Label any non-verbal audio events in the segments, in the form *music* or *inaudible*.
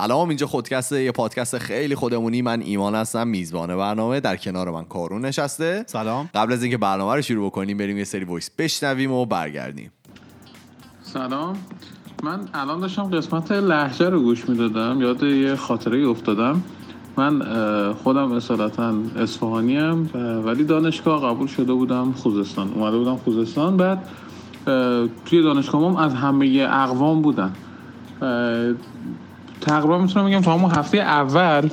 سلام اینجا خودکست یه پادکست خیلی خودمونی. من ایمان هستم میزبان برنامه. در کنار من کارون نشسته. سلام. قبل از اینکه برنامه رو شروع بکنیم بریم یه سری وایس بشنویم و برگردیم. سلام. من الان داشتم قسمت لحجه رو گوش می‌دادم. یاد یه خاطره افتادم. من خودم اصالتا اصفهانی هم ولی دانشگاه قبول شده بودم خوزستان. اومده بودم خوزستان. بعد توی دانشگاه هم از همه اقوام بودن. تقریبا می‌تونم بگم تا همون هفته اول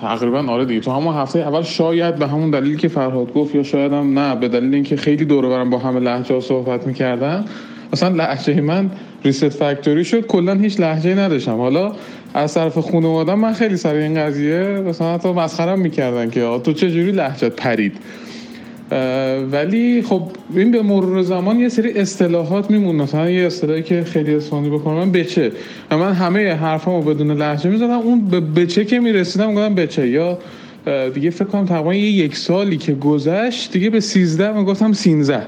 تقریبا آره دیگه تو همون هفته اول شاید به همون دلیلی که فرهاد گفت یا شاید هم نه به دلیل اینکه خیلی دور برم با همه لهجه صحبت می‌کردن اصلا لحجه من ریست فکتوری شد کلا هیچ لحجه نداشتم. حالا از طرف خانواده من خیلی سر این قضیه مثلا حتی مسخرم می‌کردن که تو چه جوری پرید؟ ولی خب این به مرور زمان یه سری اصطلاحات میمون مثلا یه اصطلاحی که خیلی اسپانی بکنم من بچه. و من همه حرفامو بدون لحجه می‌زدم. اون به بچه که می‌رسیدم می‌گفتم بچه. یا دیگه فکر کنم تقریبا یه یک سالی که گذشت دیگه به 13 می‌گفتم 13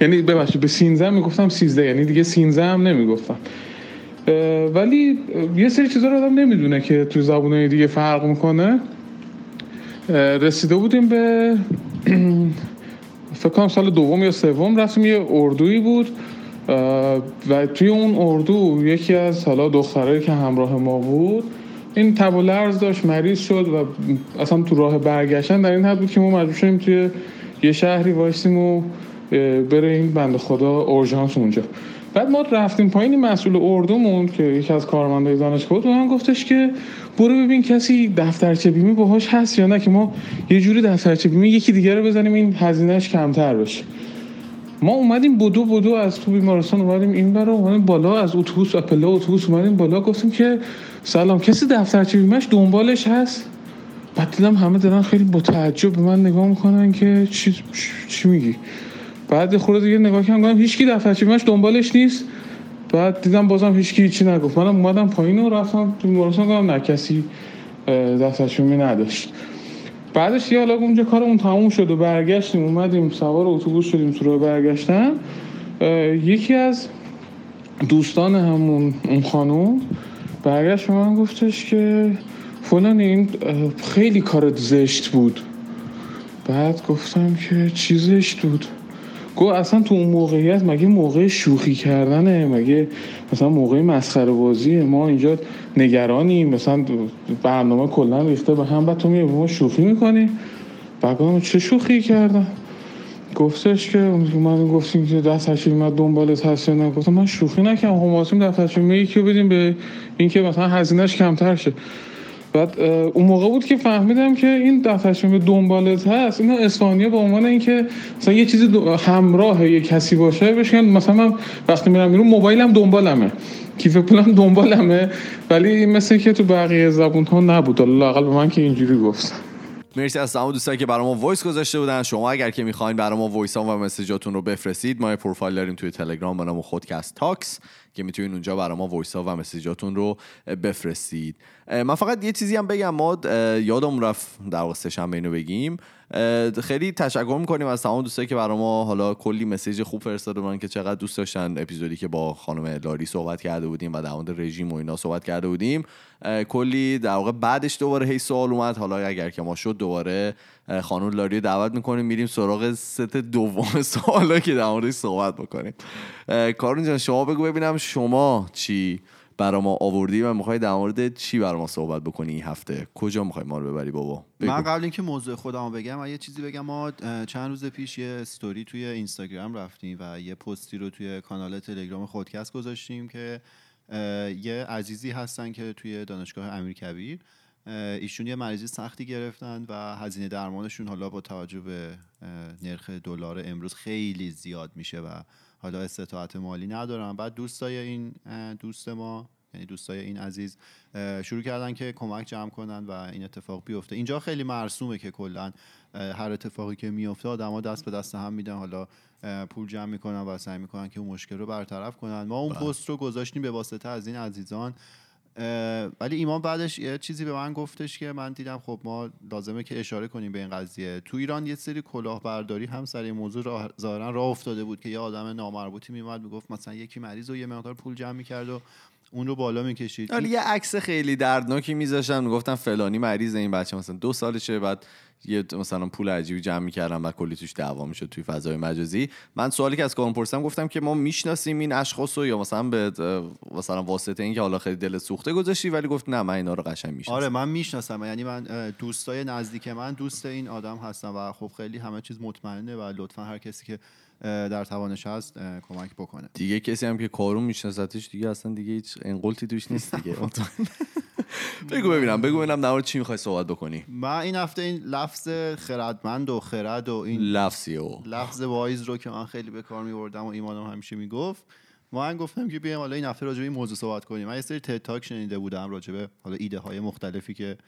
یعنی ببخشید به 13 می‌گفتم 13 یعنی دیگه 13 هم نمی‌گفتم. ولی یه سری چیزا رو آدم نمی‌دونه که تو زبونهای دیگه فرق می‌کنه. رسیده بودیم به *clears throat* فکر کنم سال دوم یا سوم رفتیم یه اردویی بود و توی اون اردو یکی از حالا دخترایی که همراه ما بود این تب و لرز داشت مریض شد و اصلا تو راه برگشتن در این حد بود که ما مجبور شدیم توی یه شهری وایسیم و بره این بند خدا اورژانس اونجا. بعد ما رفتیم پایین مسئول اردومون که یکی از کارمندای دانشگاه بود من گفتش که برو ببین کسی دفترچه بیمه باهاش هست یا نه که ما یه جوری دفترچه بیمه یکی دیگه رو بزنیم این هزینهش کمتر بشه ما اومدیم بدو بدو از تو بیمارستان اومدیم این برای اومدیم بالا از اتوبوس اپلا اتوبوس اومدیم بالا. گفتیم که سلام کسی دفترچه بیمهش دنبالش هست؟ بعد دیدم همه دارن خیلی با تعجب به من نگاه می‌کنن که چی, چی میگی؟ بعد خورده دیگه نگاه کردم گفتم هیچکی دفترچه بیمهش دنبالش نیست. بعد دیدم بازم هیچکی هیچی نگفت. منم اومدم پایین و رفتم تو بیمارستان گفتم نه کسی دفترچه نداشت. بعدش یه حالا اونجا کارمون تموم شد و برگشتیم. اومدیم سوار اتوبوس شدیم تو رو برگشتن یکی از دوستان همون اون خانوم برگشت به من گفتش که فلان این خیلی کارت زشت بود. بعد گفتم که چی زشت بود؟ گو اصلا تو اون موقعیت مگه موقع شوخی کردنه؟ مگه مثلا موقع مسخره بازیه؟ ما اینجا نگرانیم. مثلا برنامه کلا ریخته به هم بعد تو میگه ما شوخی می‌کنی. بعد چه شوخی کردم؟ گفتش که من گفتیم که دست هشیم من دنبال هست گفتم من شوخی نکردم. هماسیم دست هشیم یکی بدیم به اینکه مثلا هزینهش کمتر شه. بعد اون موقع بود که فهمیدم که این دفترچه به دنبالت هست. اینا اسپانیا به عنوان اینکه مثلا یه چیزی همراه یه کسی باشه بشن مثلا من وقتی میرم بیرون موبایلم دنبالمه. کیف پولم دنبالمه. ولی مثل که تو بقیه زبون ها نبود. لاقل به من که اینجوری گفت. مرسی از تمام دوستانی که برای ما voice گذاشته بودن. شما اگر که می‌خواین برای ما voice ها و message اتون رو بفرستید ما پروفایل داریم توی تلگرام به نام خودکست تاکس. که می‌تونید اونجا برای ما ها و message اتون رو بفرستید. من فقط یه چیزی هم بگم ما یادم رفت در واقع سه‌شنبه اینو بگیم. خیلی تشکر می‌کنیم از تمام دوستایی که برای ما حالا کلی مسیج خوب فرستاده بودن که چقدر دوست داشتن اپیزودی که با خانم لاری صحبت کرده بودیم و در مورد رژیم و اینا صحبت کرده بودیم. کلی در واقع بعدش دوباره هی سوال اومد. حالا اگر که ما شد دوباره خانم لاری دعوت می‌کنیم میریم سراغ ست دوم *laughs* سوالا که در موردش صحبت بکنیم. کارون جان شما بگو ببینم شما چی برا ما آوردی و می‌خوای در مورد چی برا ما صحبت بکنی این هفته؟ کجا می‌خوای ما رو ببری بابا؟ بگو. من قبل اینکه موضوع خودمو بگم یه چیزی بگم ما چند روز پیش یه استوری توی اینستاگرام رفتیم و یه پستی رو توی کانال تلگرام خودکست گذاشتیم که یه عزیزی هستن که توی دانشگاه امیر کبیر. ایشون یه مریضی سختی گرفتن و هزینه درمانشون حالا با توجه به نرخ دلار امروز خیلی زیاد میشه و حالا استطاعت مالی ندارن. بعد دوستای این دوست ما یعنی دوستای این عزیز شروع کردن که کمک جمع کنن و این اتفاق بیفته. اینجا خیلی مرسومه که کلا هر اتفاقی که میفته آدما دست به دست هم میدن. حالا پول جمع می‌کنن و سعی می‌کنن که اون مشکل رو برطرف کنن. ما اون بله. پست رو گذاشتیم به واسطه از این عزیزان. ولی ایمان بعدش یه چیزی به من گفتش که من دیدم خب ما لازمه که اشاره کنیم به این قضیه. تو ایران یه سری کلاهبرداری هم سر این موضوع ظاهرا راه افتاده بود که یه آدم نامربوطی میومد می‌گفت مثلا یکی مریض و یه مقدار پول جمع می‌کرد و اون رو بالا می‌کشید. حالا یه عکس خیلی دردناکی میذاشتن می‌گفتن فلانی مریض این بچه مثلا دو سالشه بعد یه مثلا پول عجیبی جمع می‌کردن و کلی توش دعوا می‌شد توی فضای مجازی. من سوالی که از کارون پرسیدم گفتم که ما می‌شناسیم این اشخاص رو یا مثلا به مثلا واسطه اینکه حالا خیلی دل سوخته گذاشتی ولی گفت نه من اینا رو قشنگ می‌شناسم. آره من می‌شناسم. یعنی من دوستای نزدیک من دوست این آدم هستم و خب خیلی همه چیز مطمئنه و لطفا هر کسی که در توانش هست کمک بکنه. دیگه کسی هم که کارون میشناستش دیگه اصلا دیگه هیچ انقلتی توش نیست دیگه. *laughs* بگو ببینم بگو ببینم در چی می‌خوای صحبت بکنی. من این هفته این لفظ خردمند و خرد و این لفظی و لفظ وایز رو که من خیلی به کار میبردم و ایمانم همیشه می‌گفت من گفتم که بیایم حالا این هفته راجع به این موضوع صحبت کنیم. من یه سری تد تاک شنیده بودم راجع به حالا ایده های مختلفی که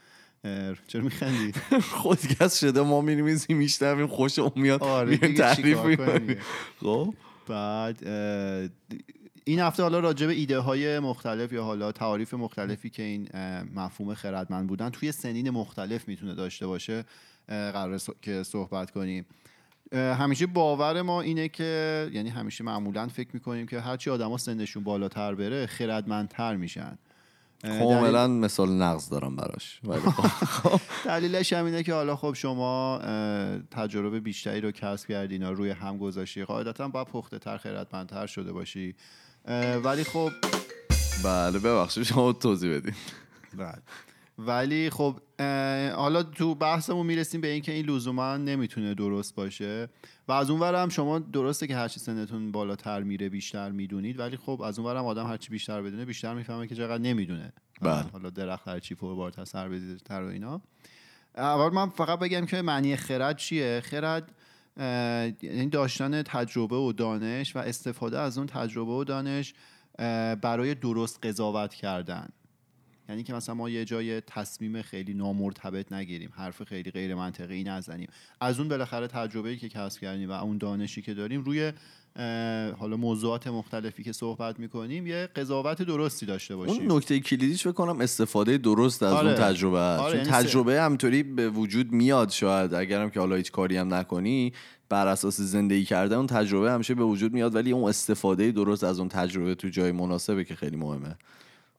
چرا میخندی؟ *laughs* خودکست شده ما می‌نویسیم میشنویم خوش میاد. آره تعریف؟ خب. بعد این هفته حالا راجع به ایده های مختلف یا حالا تعاریف مختلفی که این مفهوم خردمند بودن توی سنین مختلف می‌تونه داشته باشه قرار که صحبت کنیم. همیشه باور ما اینه که یعنی همیشه معمولا فکر می‌کنیم که هرچی آدما سنشون بالاتر بره خردمندتر میشن. کاملا مثال نقض دارم براش ولی *laughs* خب. دلیلش هم اینه که حالا خب شما تجربه بیشتری رو کسب کردین روی هم گذاشتی قاعدتا باید پخته تر خیرتمندتر شده باشی ولی خب بله ببخشید شما توضیح بدین بله. ولی خب حالا تو بحثمون می‌رسیم به اینکه این لزوما نمی‌تونه درست باشه و از اون هم شما درسته که هرچی سنتون بالاتر میره بیشتر می‌دونید ولی خب از اون هم آدم هرچی بیشتر بدونه بیشتر می‌فهمه که چقدر نمی‌دونه. بله. حالا درخت هرچی پربارتر سر تر و اینا. اول من فقط بگم که معنی خرد چیه؟ خرد اه، یعنی داشتن تجربه و دانش و استفاده از اون تجربه و دانش برای درست قضاوت کردن. یعنی که مثلا ما یه جای تصمیم خیلی نامرتبط نگیریم حرف خیلی غیر منطقی نزنیم. از اون بالاخره تجربه‌ای که کسب کردیم و اون دانشی که داریم روی حالا موضوعات مختلفی که صحبت می‌کنیم یه قضاوت درستی داشته باشیم. اون نکته کلیدیش بکنم استفاده درست از آره. اون تجربه آره، چون یعنی تجربه همینطوری به وجود میاد شاید. اگرم که حالا هیچ کاری هم نکنی بر اساس زندگی کردن اون تجربه همیشه به وجود میاد ولی اون استفاده درست از اون تجربه تو جای مناسبه که خیلی مهمه.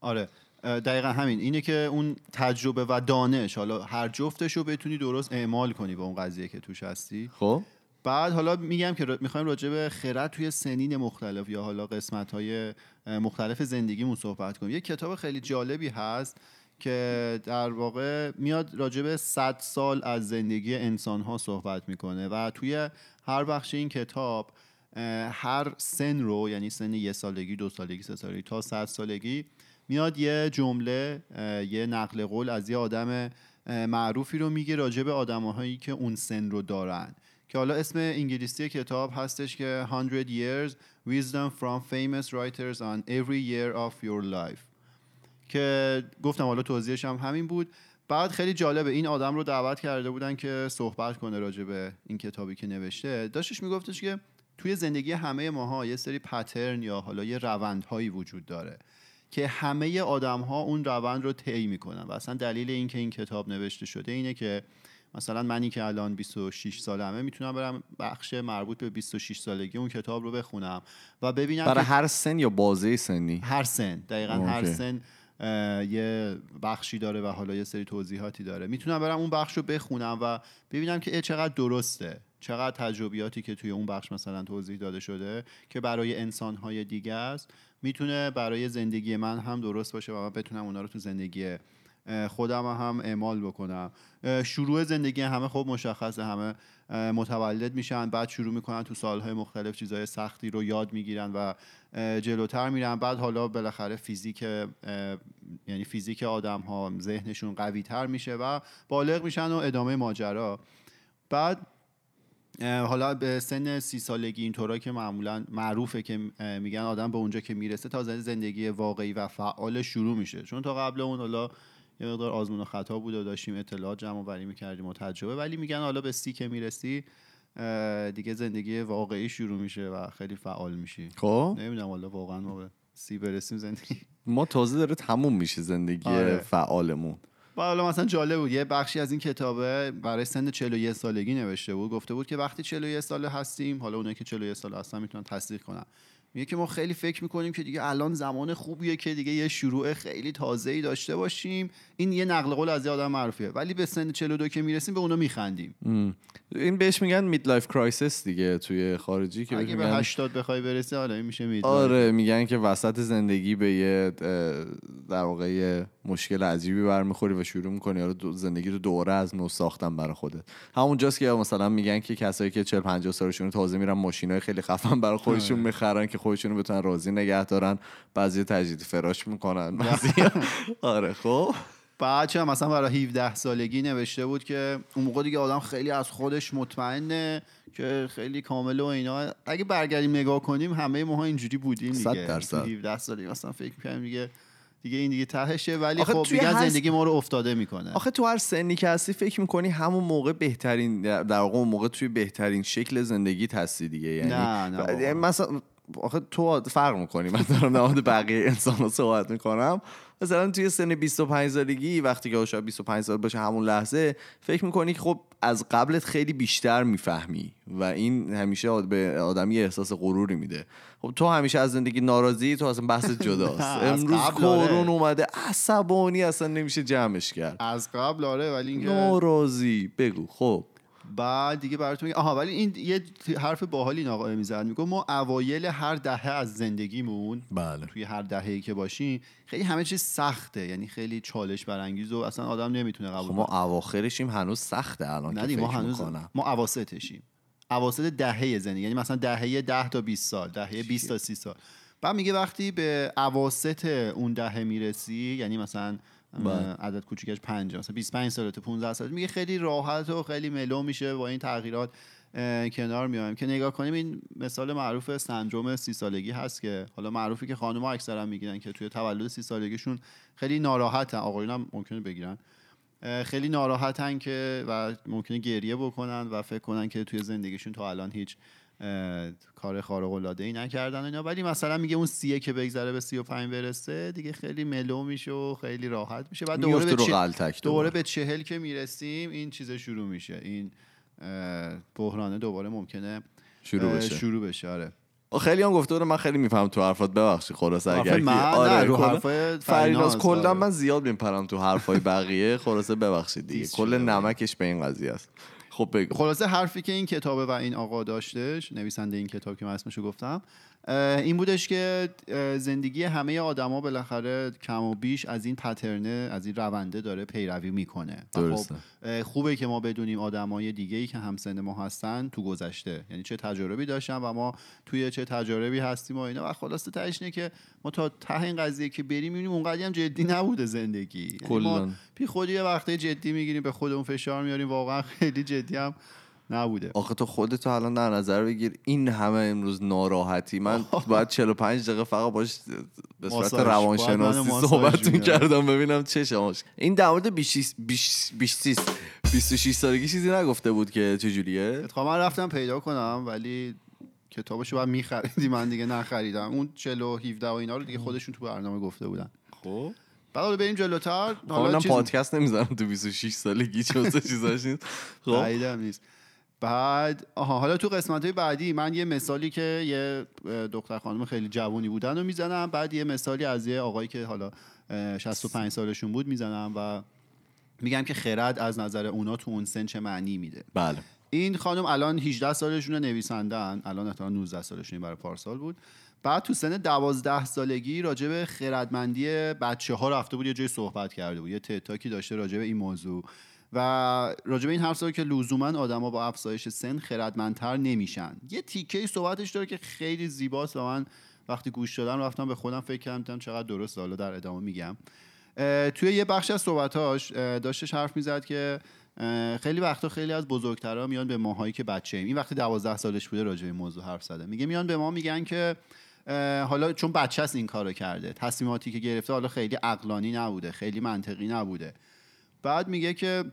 آره. دقیقا همین. اینه که اون تجربه و دانش حالا هر جفتش رو بتونی درست اعمال کنی به اون قضیه که توش هستی. خب. بعد حالا میگم که می‌خوایم راجع به خرد توی سنین مختلف یا حالا قسمت های مختلف زندگیمون صحبت کنیم. یه کتاب خیلی جالبی هست که در واقع میاد راجع به 100 سال از زندگی انسان ها صحبت می‌کنه و توی هر بخش این کتاب هر سن رو یعنی سن یه سالگی دو سالگی سه سالگی تا صد سالگی میاد یه جمله یه نقل قول از یه آدم معروفی رو میگه راجع به آدمهایی که اون سن رو دارن. که حالا اسم انگلیسی کتاب هستش که 100 years wisdom from famous writers on every year of your life. که گفتم حالا توضیحش هم همین بود. بعد خیلی جالبه این آدم رو دعوت کرده بودن که صحبت کنه راجع به این کتابی که نوشته. داشتش میگفتش که توی زندگی همه ماها یه سری پترن یا حالا یه روندهایی وجود داره. که همه آدم ها اون روند رو طی می‌کنن و اصلا دلیل اینکه این کتاب نوشته شده اینه که مثلا منی که الان 26 سالمه می‌تونم برم بخش مربوط به 26 سالگی اون کتاب رو بخونم و ببینم برای هر سن یا بازه سنی؟ هر سن دقیقا هر اوکی. سن اه، یه بخشی داره و حالا یه سری توضیحاتی داره. می‌تونم برم اون بخش رو بخونم و ببینم که اه، چقدر درسته. چقدر تجربیاتی که توی اون بخش مثلا توضیح داده شده که برای انسانهای دیگه است می‌تونه برای زندگی من هم درست باشه و من بتونم اونا رو تو زندگی خودم هم اعمال بکنم. شروع زندگی همه خب مشخصه همه متولد میشن بعد شروع می‌کنن تو سالهای مختلف چیزهای سختی رو یاد می‌گیرن و جلوتر میرن. بعد حالا بالاخره فیزیک یعنی فیزیک آدم ها ذهنشون قوی تر میشه و بالغ میشن و ادامه ماجرا. بعد حالا به سن سی سالگی اینطورا که معمولا معروفه که میگن آدم به اونجا که می‌رسه تا زندگی واقعی و فعال شروع میشه. چون تا قبل اون حالا یه مقدار آزمون و خطا بود و داشتیم اطلاعات جمع وری می‌کردیم و تجربه ولی میگن حالا به سی که می‌رسی دیگه زندگی واقعی شروع میشه و خیلی فعال میشی. خب. نمی‌دونم حالا واقعا ما به سی برسیم زندگی. ما تازه داره تموم میشه زندگی آره. فعالمون. و حالا مثلا جالب بود یه بخشی از این کتابه برای سن 41 سالگی نوشته بود گفته بود که وقتی 41 ساله هستیم حالا اونایی که 41 ساله هستن می‌تونن تصدیق کنن. میگه که ما خیلی فکر می‌کنیم که دیگه الان زمان خوبیه که دیگه یه شروع خیلی تازه ای داشته باشیم. این یه نقل قول از یه آدم معروفیه ولی به سن 42 که می‌رسیم به اونا میخندیم. این بهش میگن midlife crisis دیگه توی خارجی که اگه به میگن 80 بخوای برسی حالا این میشه mid آره میگن که وسط زندگی به یه در واقع مشکل عجیبی برمیخوری و شروع می‌کنی. آره زندگی رو دوره از نو ساختن برای خودت. همونجاست که مثلا میگن که کسایی که 40 50 سالشون تازه میرن ماشینای خیلی خفن برای خودشون می‌خرن که خودشون رو بتونن راضی نگه دارن. بعضی تجدید فراش می‌کنن بعضی آره خب. بعد چه مثلا برای 17 سالگی نوشته بود که اون موقع دیگه آدم خیلی از خودش مطمئنه که خیلی کامل و اینا. اگه برگردیم نگاه کنیم همه ماها اینجوری بودیم دیگه. صد درصد. تو 17 سالگی مثلا فکر می‌کردیم دیگه دیگه این دیگه تهشه ولی خب دیگه هر- زندگی ما رو افتاده می‌کنه. آخه تو هر سنی که هستی فکر می‌کنی همون موقع بهترین در واقع اون موقع توی بهترین شکل زندگی هستی دیگه یعنی نه، نه. مثلا آخه تو فرق می‌کنی. من دارم مورد بقیه انسان ها صحبت می‌کنم. مثلا توی سن 25 سالگی وقتی که شاید 25 سال باشه همون لحظه فکر می‌کنی که خب از قبلت خیلی بیشتر می‌فهمی و این همیشه آد- به آدم یه احساس غروری میده. خب تو همیشه از زندگی ناراضی؟ تو اصلا بحث جداست. *laughs* امروز آره. کورون اومده عصبانی اصلا نمیشه جمعش کرد. از قبل آره ولی ناراضی. بگو. خب. بعد دیگه براتون میگم آها ولی این یه حرف باحالی این آقا می‌زد. میگه ما اوایل هر دهه از زندگیمون بله. توی هر دهه‌ای که باشیم خیلی همه چیز سخته. یعنی خیلی چالش برانگیز و اصلا آدم نمی‌تونه قبول خب ما اواخرشیم هنوز سخته الان نه که ما هنوز می‌کنم. ما اواسطشیم. اواسط دهه زندگی. یعنی مثلا دهه 10 تا 20 سال دهه 20 تا 30 سال. بعد میگه وقتی به اواسط اون دهه می‌رسی یعنی مثلا. عدد کوچیکش 5 مثلا 25 سالته 15 سالته میگه خیلی راحت و خیلی ملو میشه با این تغییرات کنار میایم. که نگاه کنیم این مثال معروف سندروم سی سالگی هست که حالا معروفی که خانم‌ها اکثرا می‌گیرن که توی تولد سی سالگیشون خیلی ناراحتن. آقایون هم ممکنه بگیرن. خیلی ناراحتن که و ممکنه گریه بکنن و فکر کنن که توی زندگیشون تا الان هیچ کار خارق العاده ای نکردن اینا. ولی مثلا میگه اون سیه که بگذره به 35 برسه دیگه خیلی ملو میشه و خیلی راحت میشه. بعد دوباره به چه- دوباره. به چهل که می‌رسیم این چیز شروع میشه. این بحرانه دوباره ممکنه شروع بشه. شروع بشه. آره. خیلی هم گفته بودم من خیلی میفهم تو حرفات. ببخشی خلاصه اگر من؟ آره رو حرفای فریناز کلا آره. من زیاد میپرم تو حرفای بقیه. خلاصه ببخشید دیگه کل. نمکش به این قضیه است. خب بگو. خلاصه حرفی که این کتابه و این آقا داشتش نویسنده این کتاب که من اسمشو گفتم این بودش که زندگی همه آدما بالاخره کم و بیش از این پترنه از این رونده داره پیروی می‌کنه. و درسته. خب خوبه که ما بدونیم آدمای دیگه ای که همسن ما هستن تو گذشته. یعنی چه تجاربی داشتن و ما توی چه تجاربی هستیم و اینا. و خلاصه تهش که ما تا ته این قضیه که بریم می‌بینیم اونقدی هم جدی نبوده زندگی. یعنی ما. بی خودی یه وقته جدی می‌گیریم به خودمون فشار میاریم. واقعا خیلی جدی هم نبوده. آخه تو خودتو الان در نظر بگیر این همه امروز ناراحتی. من *laughs* باید 45 دقیقه فقط باش به صورت روانشناسی صحبت. می‌کردم ببینم چه شماش. این در مورد 26 سالگی چیزی نگفته بود که چجوریه؟ اتفاقا من رفتم پیدا کنم ولی کتابشو باید میخریدی من دیگه نخریدم. اون 40 و 17 و اینا رو دیگه خودشون تو برنامه گفته بودن. خب. بعد حالا بریم جلوتر. حالا حالا چیز پادکست نمی‌زنم تو 26 سالگی چه چیزاش نیست. خب. نیست. بعد آها حالا تو قسمت های بعدی من یه مثالی که یه دختر خانم خیلی جوونی بودن رو می‌زنم بعد یه مثالی از یه آقایی که حالا اه، 65 سالشون بود می‌زنم و میگم که خرد از نظر اونا تو اون سن چه معنی میده. بله. این خانم الان 18 سالشون نویسندن الان احتمال 19 سالشون برای پارسال بود. بعد تو سن 12 سالگی راجع به خردمندی بچه ها رفته بود یه جای صحبت کرده بود. یه تتاکی داشته راجع به این موضوع. و راجع به این حرف که لزوما آدما با افزایش سن خردمندتر نمیشن. یه تیکه صحبتش داره که خیلی زیباست و من وقتی گوش دادم رفتم به خودم فکر کردم چقدر درست حالا در ادامه میگم. توی یه بخش از صحبتاش داشتش حرف می‌زد که خیلی وقتا خیلی از بزرگترها میان به ماهایی که بچه ایم این وقتی دوازده سالش بوده راجع به این موضوع حرف زده. میگه میان به ما میگن که حالا چون بچه است این کارو کرده تصمیماتی که گرفته حالا خیلی عقلانی نبوده خیلی منطقی نبوده. بعد میگه که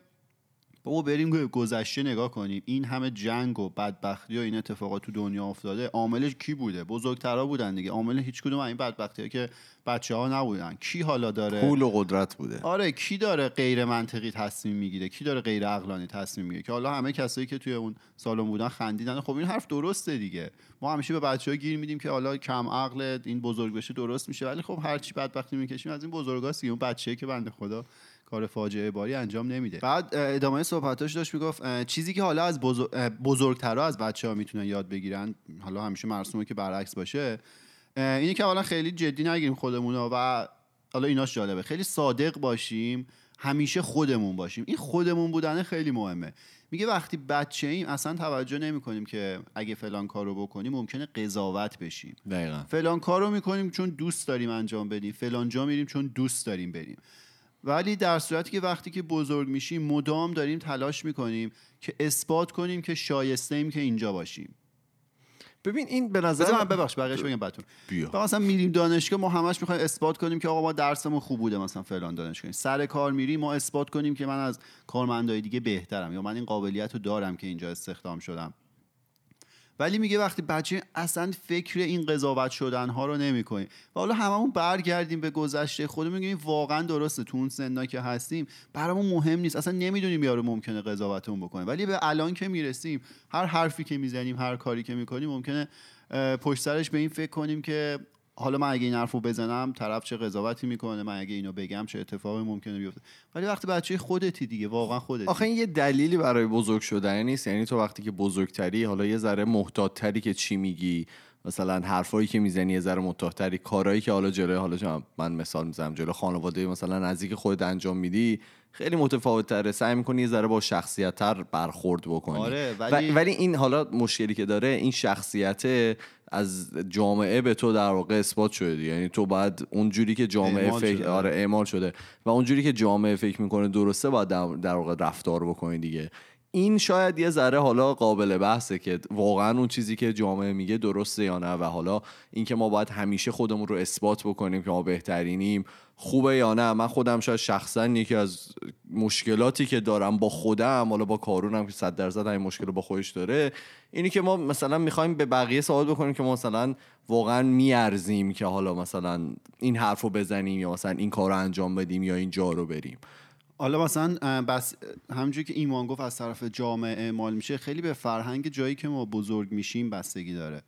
بابا بریم گذشته نگاه کنیم. این همه جنگ و بدبختی و این اتفاقات تو دنیا افتاده. عاملش کی بوده؟ بزرگترا بودن دیگه. عامل هیچ کدوم این بدبختی ها که بچه ها نبودن. کی حالا داره؟ پول و قدرت بوده. آره کی داره غیر منطقی تصمیم می‌گیره؟ کی داره غیر عقلانی تصمیم می‌گیره؟ که حالا همه کسایی که توی اون سالن بودن خندیدن. خب این حرف درسته دیگه. ما همیشه به بچه ها گیر میدیم که حالا کم عقل این بزرگ بشه درست میشه. ولی خب هر چی بدبختی می‌کشیم از این بزرگاست اون بچه‌ای که بنده خدا کار فاجعه باری انجام نمیده. بعد ادامه صحبتاش داشت می‌گفت چیزی که حالا از بزرگترا از بچه ها می‌تونن یاد بگیرن حالا همیشه مرسومه که برعکس باشه اینی که حالا خیلی جدی نگیریم خودمون و حالا ایناش جالبه. خیلی صادق باشیم همیشه خودمون باشیم. این خودمون بودن خیلی مهمه. میگه وقتی بچه ایم اصلا توجه نمی کنیم که اگه فلان کارو بکنیم ممکنه قضاوت بشیم. دقیقا. فلان کارو می‌کنیم چون دوست داریم انجام بدیم. فلان جا میریم چون دوست داریم بریم. ولی در صورتی که وقتی که بزرگ میشیم مدام داریم تلاش می‌کنیم که اثبات کنیم که شایسته ایم که اینجا باشیم. ببین این به نظر من ببخش بقیه‌اش بگم بهتون مثلا میریم دانشگاه ما همش می‌خوایم اثبات کنیم که آقا ما درسمون خوب بوده مثلا فلان دانشگاه. سر کار میریم ما اثبات کنیم که من از کارمندای دیگه بهترم یا من این قابلیت رو دارم که اینجا استخدام شدم. ولی میگه وقتی بچه اصلا فکر این قضاوت شدن ها رو نمی‌کنیم و حالا هممون برگردیم به گذشته خودمون میگیم واقعا درسته تو اون سنا که هستیم برامون مهم نیست. اصلا نمی‌دونیم یارو ممکنه قضاوتمون بکنه. ولی به الان که می‌رسیم هر حرفی که می‌زنیم هر کاری که می‌کنیم ممکنه پشت سرش به این فکر کنیم که حالا من اگه این حرفو بزنم طرف چه قضاوتی می‌کنه؟ من اگه اینو بگم چه اتفاقی ممکنه بیفته؟ ولی وقتی بچه خودتی دیگه واقعا خودتی. آخه این یه دلیلی برای بزرگ شدن نیست. یعنی تو وقتی که بزرگتری حالا یه ذره محتاطتری که چی میگی؟ مثلا حرفایی که می‌زنی یه ذره محتاطتری کارهایی که حالا جلوی حالا من مثال می‌زنم جلو خانواده مثلا نزدیک خودت انجام میدی خیلی متفاوت تره سعی می‌کنی یه ذره با شخصیت تر برخورد بکنی. آره ولی... ولی این حالا مشکلی که داره این شخصیت از جامعه به تو در واقع اثبات شده یعنی تو باید اونجوری که جامعه فکر آره اعمال شده. و اونجوری که جامعه فکر می‌کنه درسته باید در واقع رفتار بکنی دیگه. این شاید یه ذره حالا قابل بحثه که واقعا اون چیزی که جامعه میگه درسته یا نه و حالا اینکه ما باید همیشه خودمون رو اثبات بکنیم که ما بهترینیم خوبه یا نه. من خودم شاید شخصا یکی از مشکلاتی که دارم با خودم حالا با کارونم که صد درصد این مشکل با خودش داره اینی که ما مثلا می‌خوایم به بقیه سوال بکنیم که ما مثلا واقعا میارزیم که حالا مثلا این حرف رو بزنیم یا مثلا این کار رو انجام بدیم یا این جا رو بریم. حالا مثلا بس همونجوری که ایمان گفت از طرف جامعه اعمال میشه خیلی به فرهنگ جایی که ما بزرگ میشیم بستگی داره.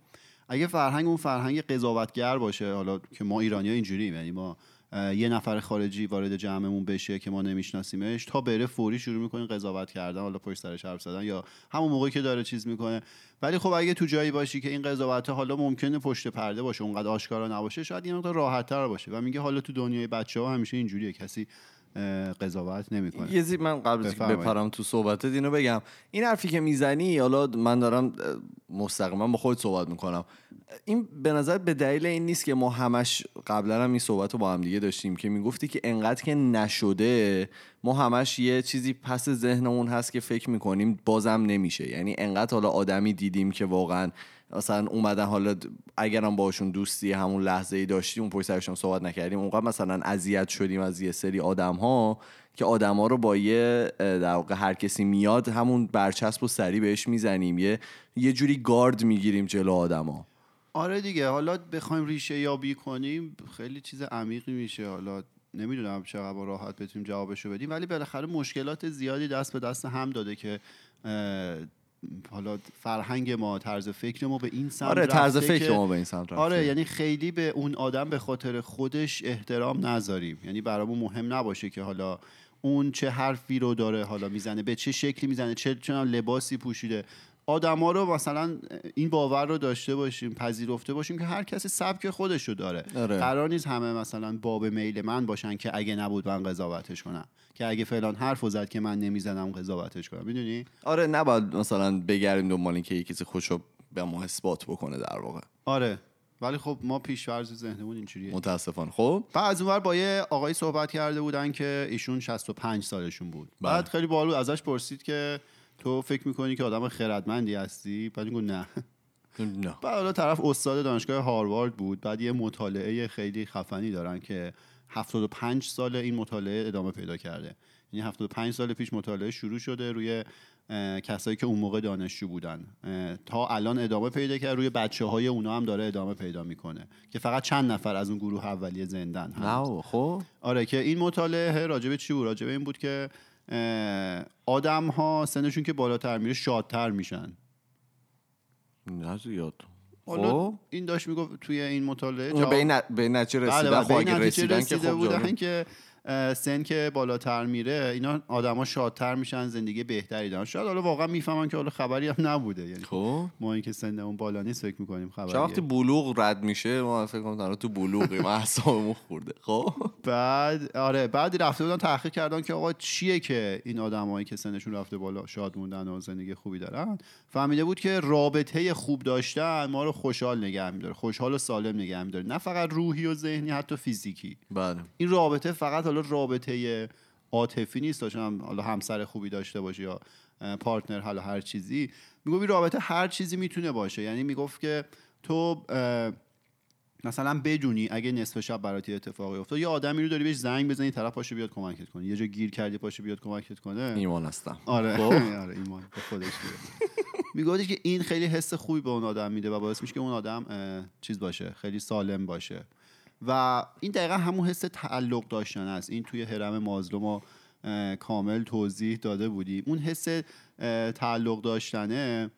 اگه فرهنگ اون فرهنگ قضاوتگر باشه حالا که ما ایرانی ها اینجوری یعنی ما یه نفر خارجی وارد جمعمون بشه که ما نمیشناسیمش تا بره فوری شروع می‌کنیم قضاوت کردن حالا پشت سرش حرف زدن یا همون موقعی که داره چیز می‌کنه. ولی خب اگه تو جایی باشی که این قضاوت حالا ممکنه پشت پرده باشه اونقدر آشکارا نباشه شاید یه مقدار راحت تر باشه. و میگه حالا تو دنیای بچه ها همیشه اینجوریه کسی قضاوت نمی‌کنه. یه زی من قبل بپرم تو صحبتت اینو بگم. این حرفی که می‌زنی حالا من دارم مستقیما با خود صحبت می‌کنم. این به نظر به دلیل این نیست که ما همش قبلا هم این صحبت رو با هم دیگه داشتیم که می‌گفتی که انقدر که نشده ما همش یه چیزی پس ذهنمون هست که فکر می‌کنیم بازم نمیشه. یعنی انقدر حالا آدمی دیدیم که واقعا مثلا اومدن حالا اگرم باشون دوستی همون لحظه ای داشتیم اون پشت سرشون صحبت نکردیم. اونقدر مثلا اذیت شدیم از یه سری آدم ها که آدم ها رو با یه در واقع هر کسی میاد همون برچسب و سری بهش می‌زنیم. یه یه جوری گارد می‌گیریم جلو آدما آره دیگه. حالا بخوایم ریشه یابی کنیم خیلی چیز عمیقی میشه. حالا نمی‌دونم چقدر راحت بتونیم جوابشو بدیم ولی بالاخره مشکلات زیادی دست به دست هم داده که حالا فرهنگ ما طرز فکر ما به این سمت آره طرز فکر ما به این سمت رفته. آره یعنی خیلی به اون آدم به خاطر خودش احترام نذاریم یعنی برامون مهم نباشه که حالا اون چه حرفی رو داره حالا می‌زنه به چه شکلی می‌زنه چه چنان لباسی پوشیده آدما رو مثلا این باور رو داشته باشیم پذیرفته باشیم که هر کسی سبک خودش رو داره. آره. قرار نیست همه مثلا باب میل من باشن که اگه نبود من قضاوتش کنم. که اگه فلان حرف زد که من نمی‌زنم قضاوتش کنم. می‌دونی؟ آره نباید مثلا بگردیم دنبال اینکه یکی کسی خوشو به ما اثبات بکنه در واقع. آره. ولی خب ما پیشورز ذهنمون اینجوریه. متاسفانه. خب؟ بعد از اونور با یه آقای صحبت کرده بودن که ایشون 65 سالشون بود. بله. بعد خیلی بالو ازش پرسید که تو فکر می‌کنی که آدم خردمندی هستی؟ بعد میگه نه. نه. *laughs* بعد حالا طرف استاد دانشگاه هاروارد بود. بعد یه مطالعه خیلی خفنی دارن که 75 سال این مطالعه ادامه پیدا کرده. یعنی 75 سال پیش مطالعه شروع شده روی کسایی که اون موقع دانشجو بودن. تا الان ادامه پیدا کرد روی بچه های اونا هم داره ادامه پیدا می‌کنه. که فقط چند نفر از اون گروه اولیه زندن. نه خب. آره که این مطالعه راجبه چی بود؟ راجبه این بود که آدم ها سنشون که بالاتر میره شادتر میشن نه زیاد حالا خب. این داشت می‌گفت توی این مطالعه به این به نتیجه رسیدن بله, بله. خب رسیدن که خب بودن که سن که بالاتر میره اینا آدما شادتر میشن زندگی بهتری دارن. شاید حالا واقعا می‌فهمن که حالا خبری هم نبوده. یعنی خب. ما اینکه سنمون بالا نیست فکر می‌کنیم خبری وقتی بلوغ رد میشه ما فکر کنم تو بلوغی ما اعصابمون خورده. خب. بعد آره بعد رفته بودن تحقیق کردن که آقا چیه که این آدمایی که سنشون رفته بالا شاد موندن و زندگی خوبی دارن. فهمیده بود که رابطه خوب داشتن ما رو خوشحال نگه میداره خوشحال و سالم نگه میداره. نه فقط روحی و ذهنی حتی فیزیکی. بله. این رابطه فقط حالا رابطه عاطفی نیست. داشتم حالا همسر خوبی داشته باشی یا پارتنر حالا هر چیزی. می‌گفت این رابطه هر چیزی می‌تونه باشه. یعنی می‌گفت که تو مثلا بدونی اگه نصف شب براتی اتفاقی افتاد یه آدمی رو داری بهش زنگ بزنی طرف پاشه بیاد کمکت کنه. یه جا گیر کردی پاشه بیاد کمکت کنه. ایمان هستم. آره خب. *laughs* آره ایمان. به خودش می‌گفت که این خیلی حس خوبی به اون آدم میده و باعث میشه که اون آدم چیز باشه خیلی سالم باشه. و این دقیقا همون حس تعلق داشتن است. این توی حرم مازلو ما کامل توضیح داده بودیم اون حس تعلق داشتنه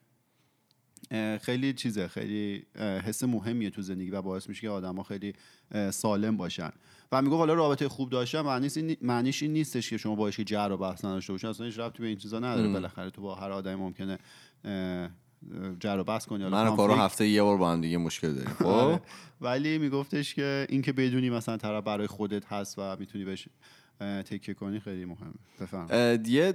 خیلی چیزه خیلی حس مهمیه تو زندگی و باعث میشه که آدما خیلی سالم باشن. و میگه حالا رابطه خوب داشتن معنیش این نیستش که شما باشه جر و بحث نداشته باشین اصلا هیچ ربطی به این چیزا نداره. بالاخره تو با هر آدمی ممکنه جر و بحث کنی من کارو هفته یه بار با هم دیگه مشکل داریم خب؟ آره. ولی میگفتش که اینکه بدونی مثلا طرف برای خودت هست و می‌تونی بهش تکیه کنی خیلی مهمه بفهم. یه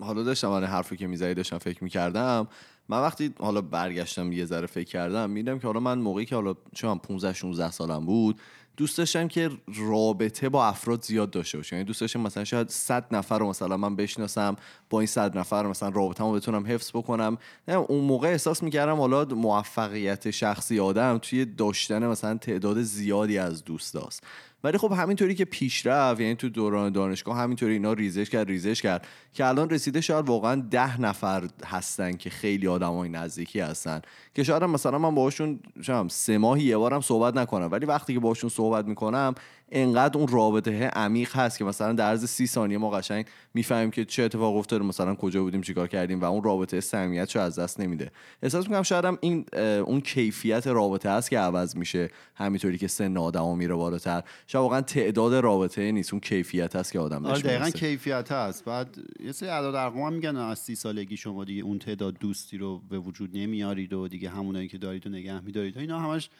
حالا داشتم من حرفی که می‌زدی داشتم فکر می‌کردم. من وقتی حالا برگشتم یه ذره فکر کردم میدم که حالا من موقعی که حالا چون 15 16 سالم بود دوست داشتم که رابطه با افراد زیاد داشته باشم. یعنی دوست داشتم مثلا شاید 100 نفر رو مثلا من بشناسم با این 100 نفر مثلا رابطه‌مو بتونم حفظ بکنم. اون موقع احساس می‌کردم حالا موفقیت شخصی آدم توی داشتن مثلا تعداد زیادی از دوستاست. ولی خب همینطوری که پیشرفت یعنی تو دوران دانشگاه همینطوری اینا ریزش کرد ریزش کرد که الان رسیده شاید واقعا ده نفر هستن که خیلی آدمای نزدیکی هستن که شاید مثلا من باهاشون سه ماهی یه بارم صحبت نکنم ولی وقتی که باهاشون صحبت می‌کنم انقدر اون رابطه عمیق هست که مثلا در عرض سی ثانیه ما قشنگ می‌فهمیم که چه اتفاق افتاده مثلا کجا بودیم چیکار کردیم و اون رابطه صمیمیت از دست نمیده. احساس می‌کنم شاید هم این اون کیفیت رابطه است که عوض میشه همینطوری که سن آدمو میره بالاتر. شاید واقعا تعداد رابطه نیست اون کیفیت هست که آدم آره دقیقاً کیفیت هست. بعد یه سری اعداد ارقام میگن از سی سالگی شما دیگه اون تعداد دوستی رو به وجود نمیارید و دیگه همونایی که دارید و نگه میدارید. اینا همش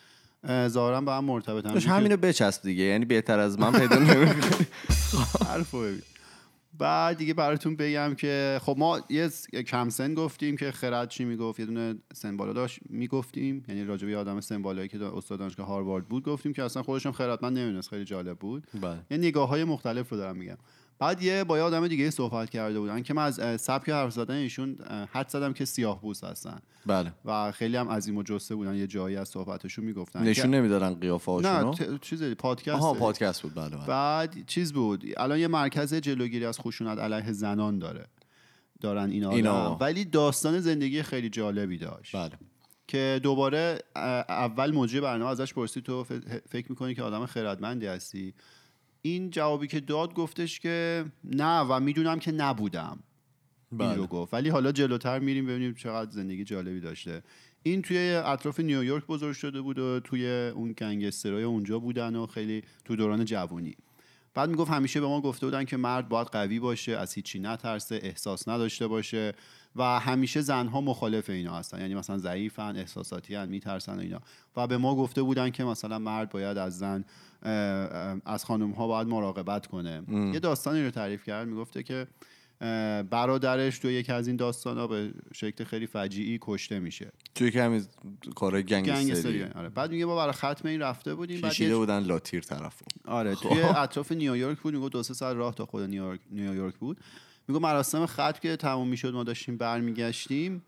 ظاهرا با هم مرتبط هم همینو بچسب دیگه یعنی بهتر از من پیدا *laughs* نمی‌کنی. حرفو بعد دیگه براتون بگم که خب ما یه کم سن گفتیم که خرد چی می‌گفت؟ یه دونه سن بالا داشت می‌گفتیم. یعنی راجع به آدم سن بالایی که استاد دانشگاه هاروارد بود گفتیم که اصلا خودشون خردمند نمی‌دونست خیلی جالب بود. بله. یه نگاه های مختلف رو دارم میگم. بعد یه با یه آدم دیگه صحبت کرده بودن که من از سبک حرف زدن ایشون حد زدم که سیاه بوس هستن. بله. و خیلی هم عظیم و جسته بودن یه جایی از صحبتشون می‌گفتن نشون نمی‌دادن قیافه نه ت... چیزی پادکست. آها پادکست بود. بله, بله. بعد چیز بود الان یه مرکز جلوگیری از خشونت علیه زنان داره. دارن اینا, اینا. ولی داستان زندگی خیلی جالبی داشت. بله. که دوباره اول مجری برنامه ازش پرسید تو فکر می‌کنی که آدم خردمندی هستی؟ این جوابی که داد گفتش که نه و می‌دونم که نبودم. بله. این رو گفت. ولی حالا جلوتر میریم ببینیم چقدر زندگی جالبی داشته. این توی اطراف نیویورک بزرگ شده بود و توی اون گنگسترهای اونجا بودن و خیلی تو دوران جوانی. بعد می‌گفت همیشه به ما گفته بودن که مرد باید قوی باشه از هیچی نترسه احساس نداشته باشه و همیشه زنها مخالف اینا هستن. یعنی مثلا ضعیفن احساساتی هن میترسن اینا. و به ما گفته بودن که مثلا مرد باید از زن از خانم ها باید مراقبت کنه. یه داستانی رو تعریف کرد. می‌گفته که برادرش تو یکی از این داستان ها به شکل خیلی فجیعی کشته میشه. توی که همین کار گنگستری آره. بعد میگه ما برای ختم این رفته بودیم کشیده بودن لاتیر طرف آره خب. توی اطراف نیویورک بود میگه دو سه ساعت راه تا خود نیویورک نیویورک بود. میگه مراسم ختم که تموم می‌شد ما داشتیم برمیگشتیم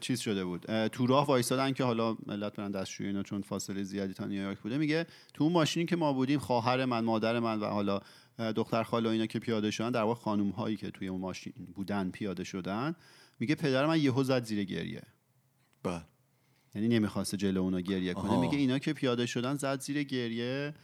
چیز شده بود. تو راه وایسادن که حالا ملت برن دستشویی اینا چون فاصله زیادی تا نیویورک بوده. میگه تو اون ماشینی که ما بودیم خواهر من مادر من و حالا دختر خاله و اینا که پیاده شدن در واقع خانم هایی که توی اون ماشین بودن پیاده شدن میگه پدر من یهو زد زیر گریه. بله. یعنی نمی‌خواسته جلو اونا گریه کنه. آها. میگه اینا که پیاده شدن زد زیر گریه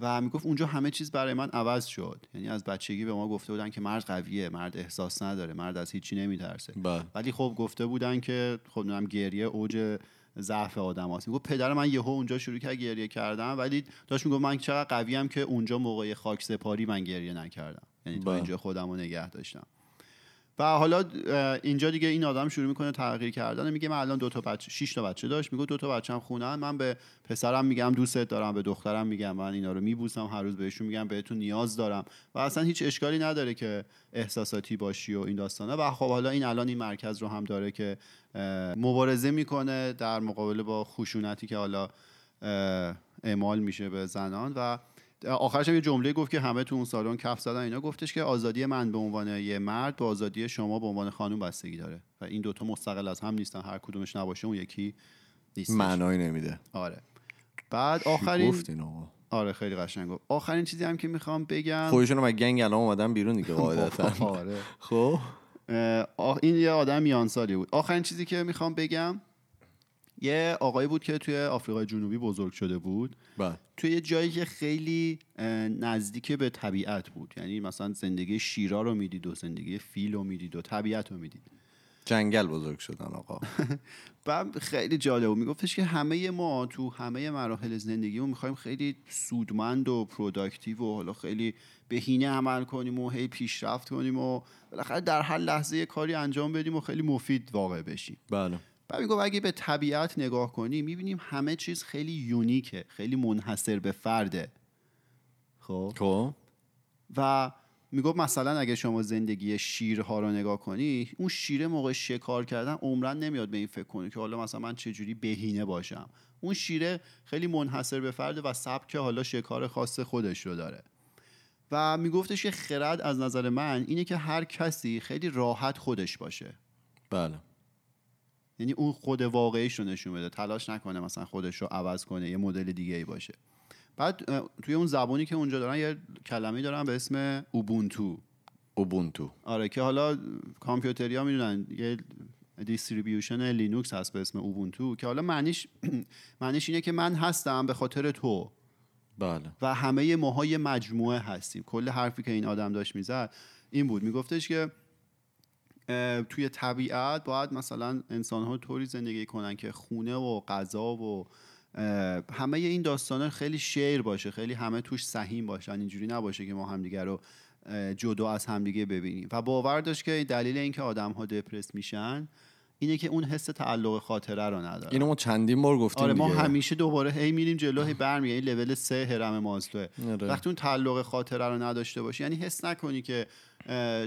و می‌گفت اونجا همه چیز برای من عوض شد. یعنی از بچگی به ما گفته بودن که مرد قویه مرد احساس نداره مرد از هیچی نمیترسه. بله. ولی خب گفته بودن که خب نمی‌دونم گریه اوج ضعف آدم هست. می‌گفت پدر من یهو اونجا شروع کرد گریه کردن ولی داشت می‌گفت من چقدر قویم که اونجا موقع خاک سپاری من گریه نکردم. یعنی تا بله. اینجا خودم رو نگه داشتم. و حالا اینجا دیگه این آدم شروع می‌کنه تغییر کردن. میگه من الان دو تا بچه شش تا بچه داشت. میگه دو تا بچه‌م خونن. من به پسرم میگم دوستت دارم به دخترم میگم. من اینا رو میبوسم هر روز بهشون میگم بهتون نیاز دارم. و اصلا هیچ اشکالی نداره که احساساتی باشی و این داستانه و خب حالا این الان این مرکز رو هم داره که مبارزه می‌کنه در مقابله با خشونتی که حالا اعمال میشه به زنان. و آخرش یه جمله گفت که همه تو اون سالن کف زدن اینا گفتش که آزادی من به عنوان یه مرد با آزادی شما به عنوان خانم بستگی داره و این دوتا مستقل از هم نیستن هر کدومش نباشه اون یکی نیست معنایی نمیده. آره. بعد آخرین گفت این آقا؟ آره خیلی قشنگ گفت. آخرین چیزی هم که می‌خوام بگم خودشون از گنگ الان اومدن بیرون دیگه *laughs* قاعدتا. آره. خب؟ این یه آدم میانسالی بود. آخرین چیزی که می‌خوام بگم یه آقایی بود که توی آفریقای جنوبی بزرگ شده بود. بله. توی یه جایی که خیلی نزدیک به طبیعت بود. یعنی مثلا زندگی شیرا رو می‌دید و زندگی فیل رو می‌دید و طبیعت رو می‌دید. جنگل بزرگ شدن آقا. *laughs* و خیلی جالب بود. میگفتش که همه ما تو همه مراحل زندگیمون می‌خوایم خیلی سودمند و productive و حالا خیلی بهینه عمل کنیم و هی پیشرفت کنیم و بالاخره در هر لحظه یه کاری انجام بدیم و خیلی مفید واقع بشیم. بله. و می‌گفت اگه به طبیعت نگاه کنیم می‌بینیم همه چیز خیلی unique ه خیلی منحصر به فرده. خب؟ خب. و می‌گفت مثلا اگه شما زندگی شیرها رو نگاه کنی اون شیر موقع شکار کردن عمرن نمیاد به این فکر کنی که حالا مثلا من چجوری بهینه باشم. اون شیره خیلی منحصر به فرده و سبک حالا شکار خاص خودش رو داره. و میگفتش که خرد از نظر من اینه که هر کسی خیلی راحت خودش باشه. بله. یعنی اون خود واقعیش رو نشون بده. تلاش نکنه مثلا خودش رو عوض کنه یه مدل دیگه ای باشه. بعد توی اون زبانی که اونجا دارن یه کلمه دارن به اسم اوبونتو اوبونتو آره که حالا کامپیوتریا می‌دونن یه distribution لینوکس هست به اسم اوبونتو که حالا معنیش *clears throat* معنیش اینه که من هستم به خاطر تو. بله. و همه ماها یه مجموعه هستیم. کل حرفی که این آدم داشت می‌زد این بود. میگفتش که توی طبیعت باید مثلا انسان ها طوری زندگی کنن که خونه و غذا و همه این داستان خیلی شیر باشه خیلی همه توش سهیم باشن اینجوری نباشه که ما همدیگه رو جدا از همدیگه ببینیم و باور داشت که دلیل اینکه آدم ها دپرس میشن اینه که اون حس تعلق خاطره رو ندارن اینو ما چندین بار گفتیم آره ما دیگه. همیشه دوباره هی میریم جلو هی برمیگردیم این لول سه هرم مازلوه آره. وقتی اون تعلق خاطره رو نداشته باشی یعنی حس نکنی که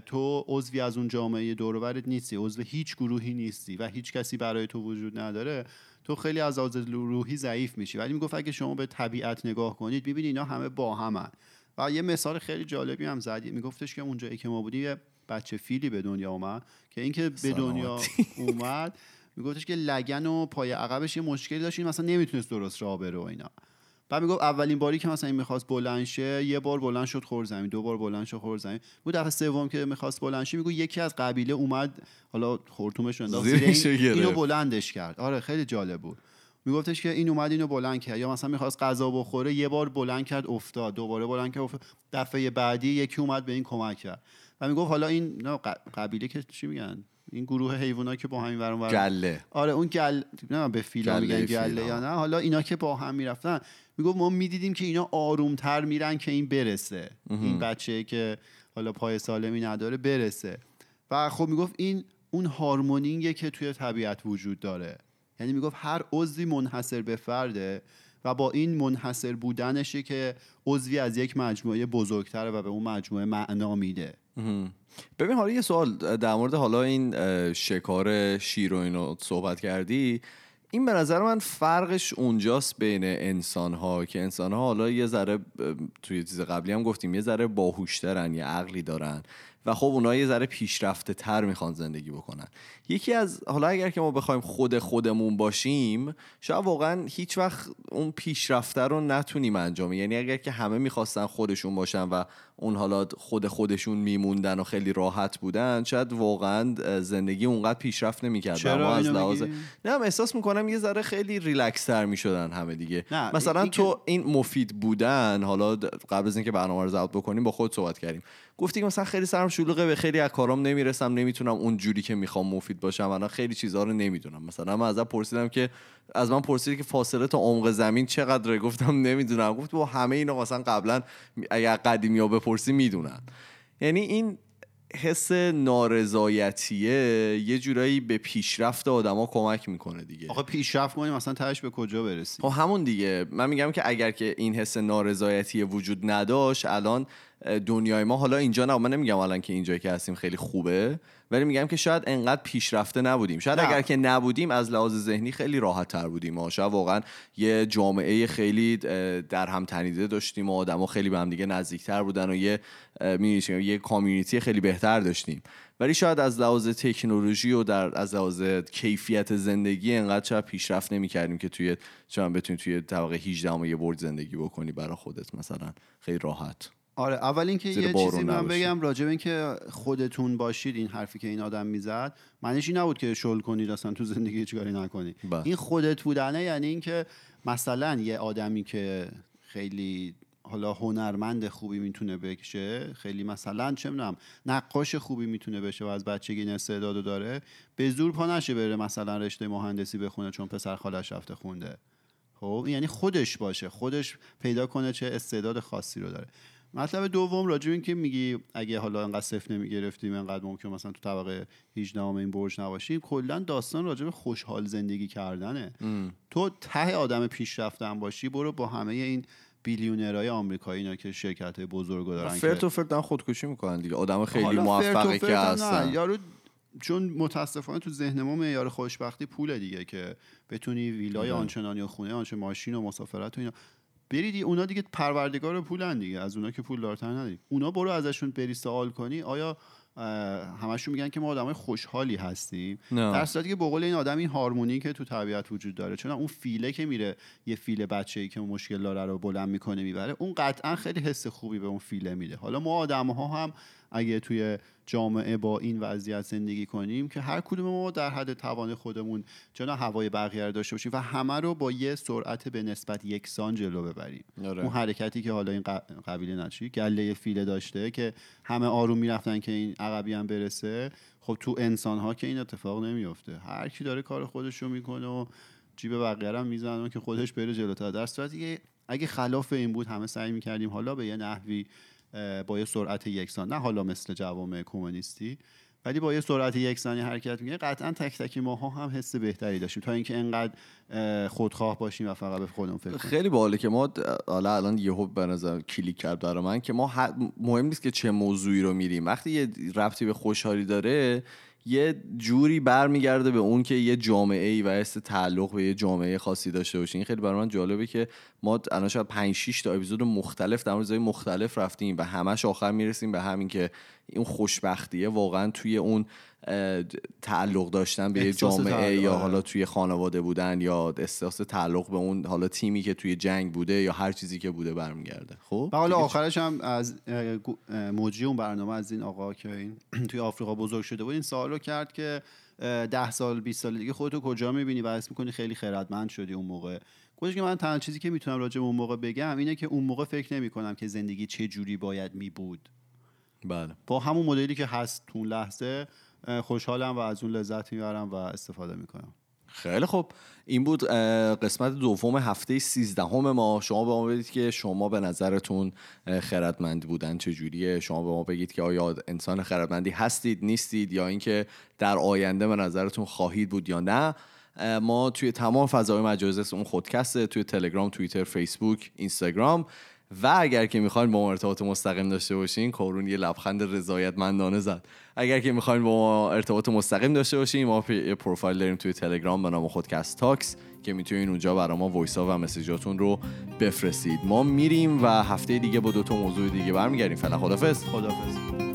تو عضوی از اون جامعه دور و برت نیستی عضو هیچ گروهی نیستی و هیچ کسی برای تو وجود نداره تو خیلی از لحاظ روحی ضعیف میشی. ولی می‌گفت اگه شما به طبیعت نگاه کنید ببینید اینا همه با همن. و یه مثال خیلی جالبی هم زد. میگفتش که اونجایی که ما بودیم یه بچه فیلی به دنیا اومد که اینکه به دنیا اومد میگفتش که لگن و پای عقبش یه مشکلی داشت این مثلا نمی‌تونست درست راه بره و اینا. بعد می‌گفت اولین باری که مثلا این می‌خواست بلند شه یه بار بلند شد خور زمین. دو بار بلند شد خور زمین. بود دفعه سوم که می‌خواست بلند شه میگه یکی از قبیله اومد حالا خورتومش انداخت این اینو. بلندش کرد. آره خیلی جالب بود. میگفتش که این اومد اینو بلند کرد. یا مثلا می‌خواست غذا بخوره یه بار بلند کرد افتاد. دوباره بلند کرد افتاد. دفعه بعدی یکی اومد به این کمک کرد. و می‌گفت حالا این قبیله که چی میگن؟ این گروه حیوانات که با همین ورون ور گله. آره اون گل نه به فیلا میگن گله یا. نه حالا اینا که با هم می‌رفتن می‌گفت ما می‌دیدیم که اینا آرومتر میرن که این برسه. این بچه که حالا پای سالمی نداره برسه. و خب می‌گفت این اون هارمونینگه که توی طبیعت وجود داره. یعنی می‌گفت هر عضوی منحصر به فرده و با این منحصر بودنشه که عضوی از یک مجموعه بزرگتره و به اون مجموعه معنا میده. ببین حالا یه سوال در مورد حالا این شکار شیر و اینو صحبت کردی. این به نظر من فرقش اونجاست بین انسان ها که انسان ها حالا یه ذره توی چیز قبلی هم گفتیم یه ذره باهوشترن یه عقلی دارن. و خب اونا یه ذره پیشرفته تر می‌خوان زندگی بکنن. یکی از حالا اگر که ما بخوایم خود خودمون باشیم شاید واقعا هیچ وقت اون پیشرفته رو نتونیم انجام. یعنی اگر که همه می‌خواستن خودشون باشن و اون حالا خود خودشون میموندن و خیلی راحت بودن شاید واقعا زندگی اونقدر پیشرفت نمی‌کرد. چرا؟ از لحاظ؟ نه من احساس می‌کنم یه ذره خیلی ریلکس تر می‌شدن همه دیگه. نه، مثلا این- تو این مفید بودن حالا قبل از اینکه برنامه رو ضبط بکنیم با خود صحبت کردیم. گفتی که مثلا خیلی سرم شلوغه به خیلی از کارام نمی‌رسم نمی‌تونم اون جوری که می‌خوام مفید باشم. الان خیلی چیزها رو نمی‌دونم. مثلا من ازم پرسیدم که از من پرسیدی که فاصله تا عمق زمین چقدره؟ گفتم نمی‌دونم. گفت با همه اینا مثلا قبلا اگر قدیمی ها بپرسی می‌دونن. یعنی این حس نارضایتیه یه جورایی به پیشرفت آدما کمک می‌کنه دیگه. آخه پیشرفت کنیم مثلا تهش به کجا برسیم؟ خب همون دیگه. من میگم که اگر که این حس نارضایتی وجود نداشت الان دنیای ما. حالا اینجا نه من نمیگم الان که اینجایی که هستیم خیلی خوبه ولی میگم که شاید انقدر پیشرفته نبودیم. شاید نه. اگر که نبودیم از لحاظ ذهنی خیلی راحت تر بودیم. و شاید واقعا یه جامعه خیلی در هم تنیده داشتیم و آدما خیلی به هم دیگه نزدیکتر بودن و یه یه کامیونیتی خیلی بهتر داشتیم. ولی شاید از لحاظ تکنولوژی و در از لحاظ کیفیت زندگی انقدر شاید پیشرفت نمی‌کردیم که توی شاید بتونی توی طبقه 18 هم یه برج زندگی بکنی برای خودت مثلا. خیلی راحت. آره اول اینکه یه چیزی من. بگم راجع به اینکه خودتون باشید این حرفی که این آدم می‌زد معنیش این نبود که شل کنید اصلا تو زندگی هیچ کاری نکنید بله. این خودت بودنه یعنی اینکه مثلا یه آدمی که خیلی حالا هنرمند خوبی می‌تونه بکشه خیلی مثلا چه می‌دونم نقاش خوبی می‌تونه بشه و از بچگی این استعدادو داره به زور پا نشه بره مثلا رشته مهندسی بخونه چون پسر خالش رفته خونده خب یعنی خودش باشه خودش پیدا کنه چه استعداد خاصی رو داره مطلب دوم راجع به این که میگی اگه حالا انقدر صفر نمی‌گرفتیم انقدر ممکن مثلا تو طبقه 18 ام این برج نباشیم کلا داستان راجع به خوشحال زندگی کردنه تو ته آدم پیشرفته هم باشی برو با همه این بیلیونرهای آمریکایی اینا که شرکت های بزرگ دارن تو فرد دارن خودکشی می‌کنن دیگه آدم خیلی و موفقی که. هستن یارو چون متاسفانه تو ذهن ما معیار خوشبختی پوله دیگه که بتونی ویلای آره. آنچنانی و خونه آنچه ماشین و مسافرت و اینا برید اونا دیگه پروردگار پولن دیگه. از اونا که پول دارتر نداری اونا برو ازشون بری سوال کنی. آیا همشون میگن که ما آدمای خوشحالی هستیم؟ نه. در صورتی که به قول این آدم این هارمونی که تو طبیعت وجود داره چون اون فیله که میره یه فیل بچه‌ای که مشکل داره رو بلند می‌کنه می‌بره اون قطعا خیلی حس خوبی به اون فیله میده. حالا ما آدم ها هم اگه توی جامعه با این وضعیت زندگی کنیم که هر کدوم ما در حد توان خودمون چون هوای بقیه رو داشته باشیم و همه رو با یه سرعت به نسبت یکسان جلو ببریم. آره. اون حرکتی که حالا این قبیله نچی گله فیله داشته که همه آروم می‌رفتن که این عقبی هم برسه خب تو انسان ها که این اتفاق نمیفته هر کی داره کار خودش رو می‌کنه و جیب بقیه هم می‌زنه که خودش بره جلوتر. در صورتی که اگه خلاف این بود همه سعی می‌کردیم حالا به یه نحوی با یه سرعت یکسان نه حالا مثل جوامع کمونیستی ولی با یه سرعت یکسانی حرکت میگه قطعا تک تک ماها هم حس بهتری داشتیم. تا اینکه انقدر اه، خودخواه باشیم و فقط به خودمون فکر خیلی باحاله که ما حالا الان یهو به نظر کلیک کرد برای من که ما مهم نیست که چه موضوعی رو میریم. وقتی یه ربطی به خوشحالی داره یه جوری برمیگرده به اون که یه جامعه ای و حس تعلق به یه جامعه خاصی داشته باشه. این خیلی برای من جالبه که ما الان شاید 5 6 تا اپیزود مختلف در مورد مختلف رفتیم و همش آخر می‌رسیم به همین که این خوشبختیه واقعا توی اون تعلق داشتن به جامعه یا آره. حالا توی خانواده بودن یا احساس تعلق به اون حالا تیمی که توی جنگ بوده یا هر چیزی که بوده برمیگرده. خب؟ و حالا آخرش هم از مجری اون برنامه از این آقا که این *clears throat* توی آفریقا بزرگ شده بود این سوال رو کرد که ده سال 20 سال دیگه خودتو کجا می‌بینی؟ و حس می‌کنی خیلی خیرتمند شدی اون موقع. گفتش که من تنها چیزی که می‌تونم راجع به اون موقع بگم اینه که اون موقع فکر نمی‌کنم که زندگی چه جوری باید میبود. بله. با همون مدلی که هست تو لحظه خوشحالم و از اون لذت می‌برم و استفاده می‌کنم. خیلی خوب. این بود قسمت دوم هفته سیزدهم ما. شما به ما بگید که شما به نظرتون خردمند بودن چجوریه؟ شما به ما بگید که آیا انسان خردمندی هستید نیستید؟ یا اینکه در آینده به نظرتون خواهید بود یا نه؟ ما توی تمام فضای مجازی اون خودکسته توی تلگرام توییتر فیسبوک اینستاگرام و اگر که می‌خواین با ما ارتباط مستقیم داشته باشین کورون یه لبخند رضایتمندانه زد. اگر که می‌خواین با ما ارتباط مستقیم داشته باشین ما یه پروفایل داریم توی تلگرام به نام خودکست تاکس که می‌تونین اونجا برای ما voice و message اتون رو بفرستید. ما میریم و هفته دیگه با دو تا موضوع دیگه برمیگردیم. فعلا خدافظ خدافظ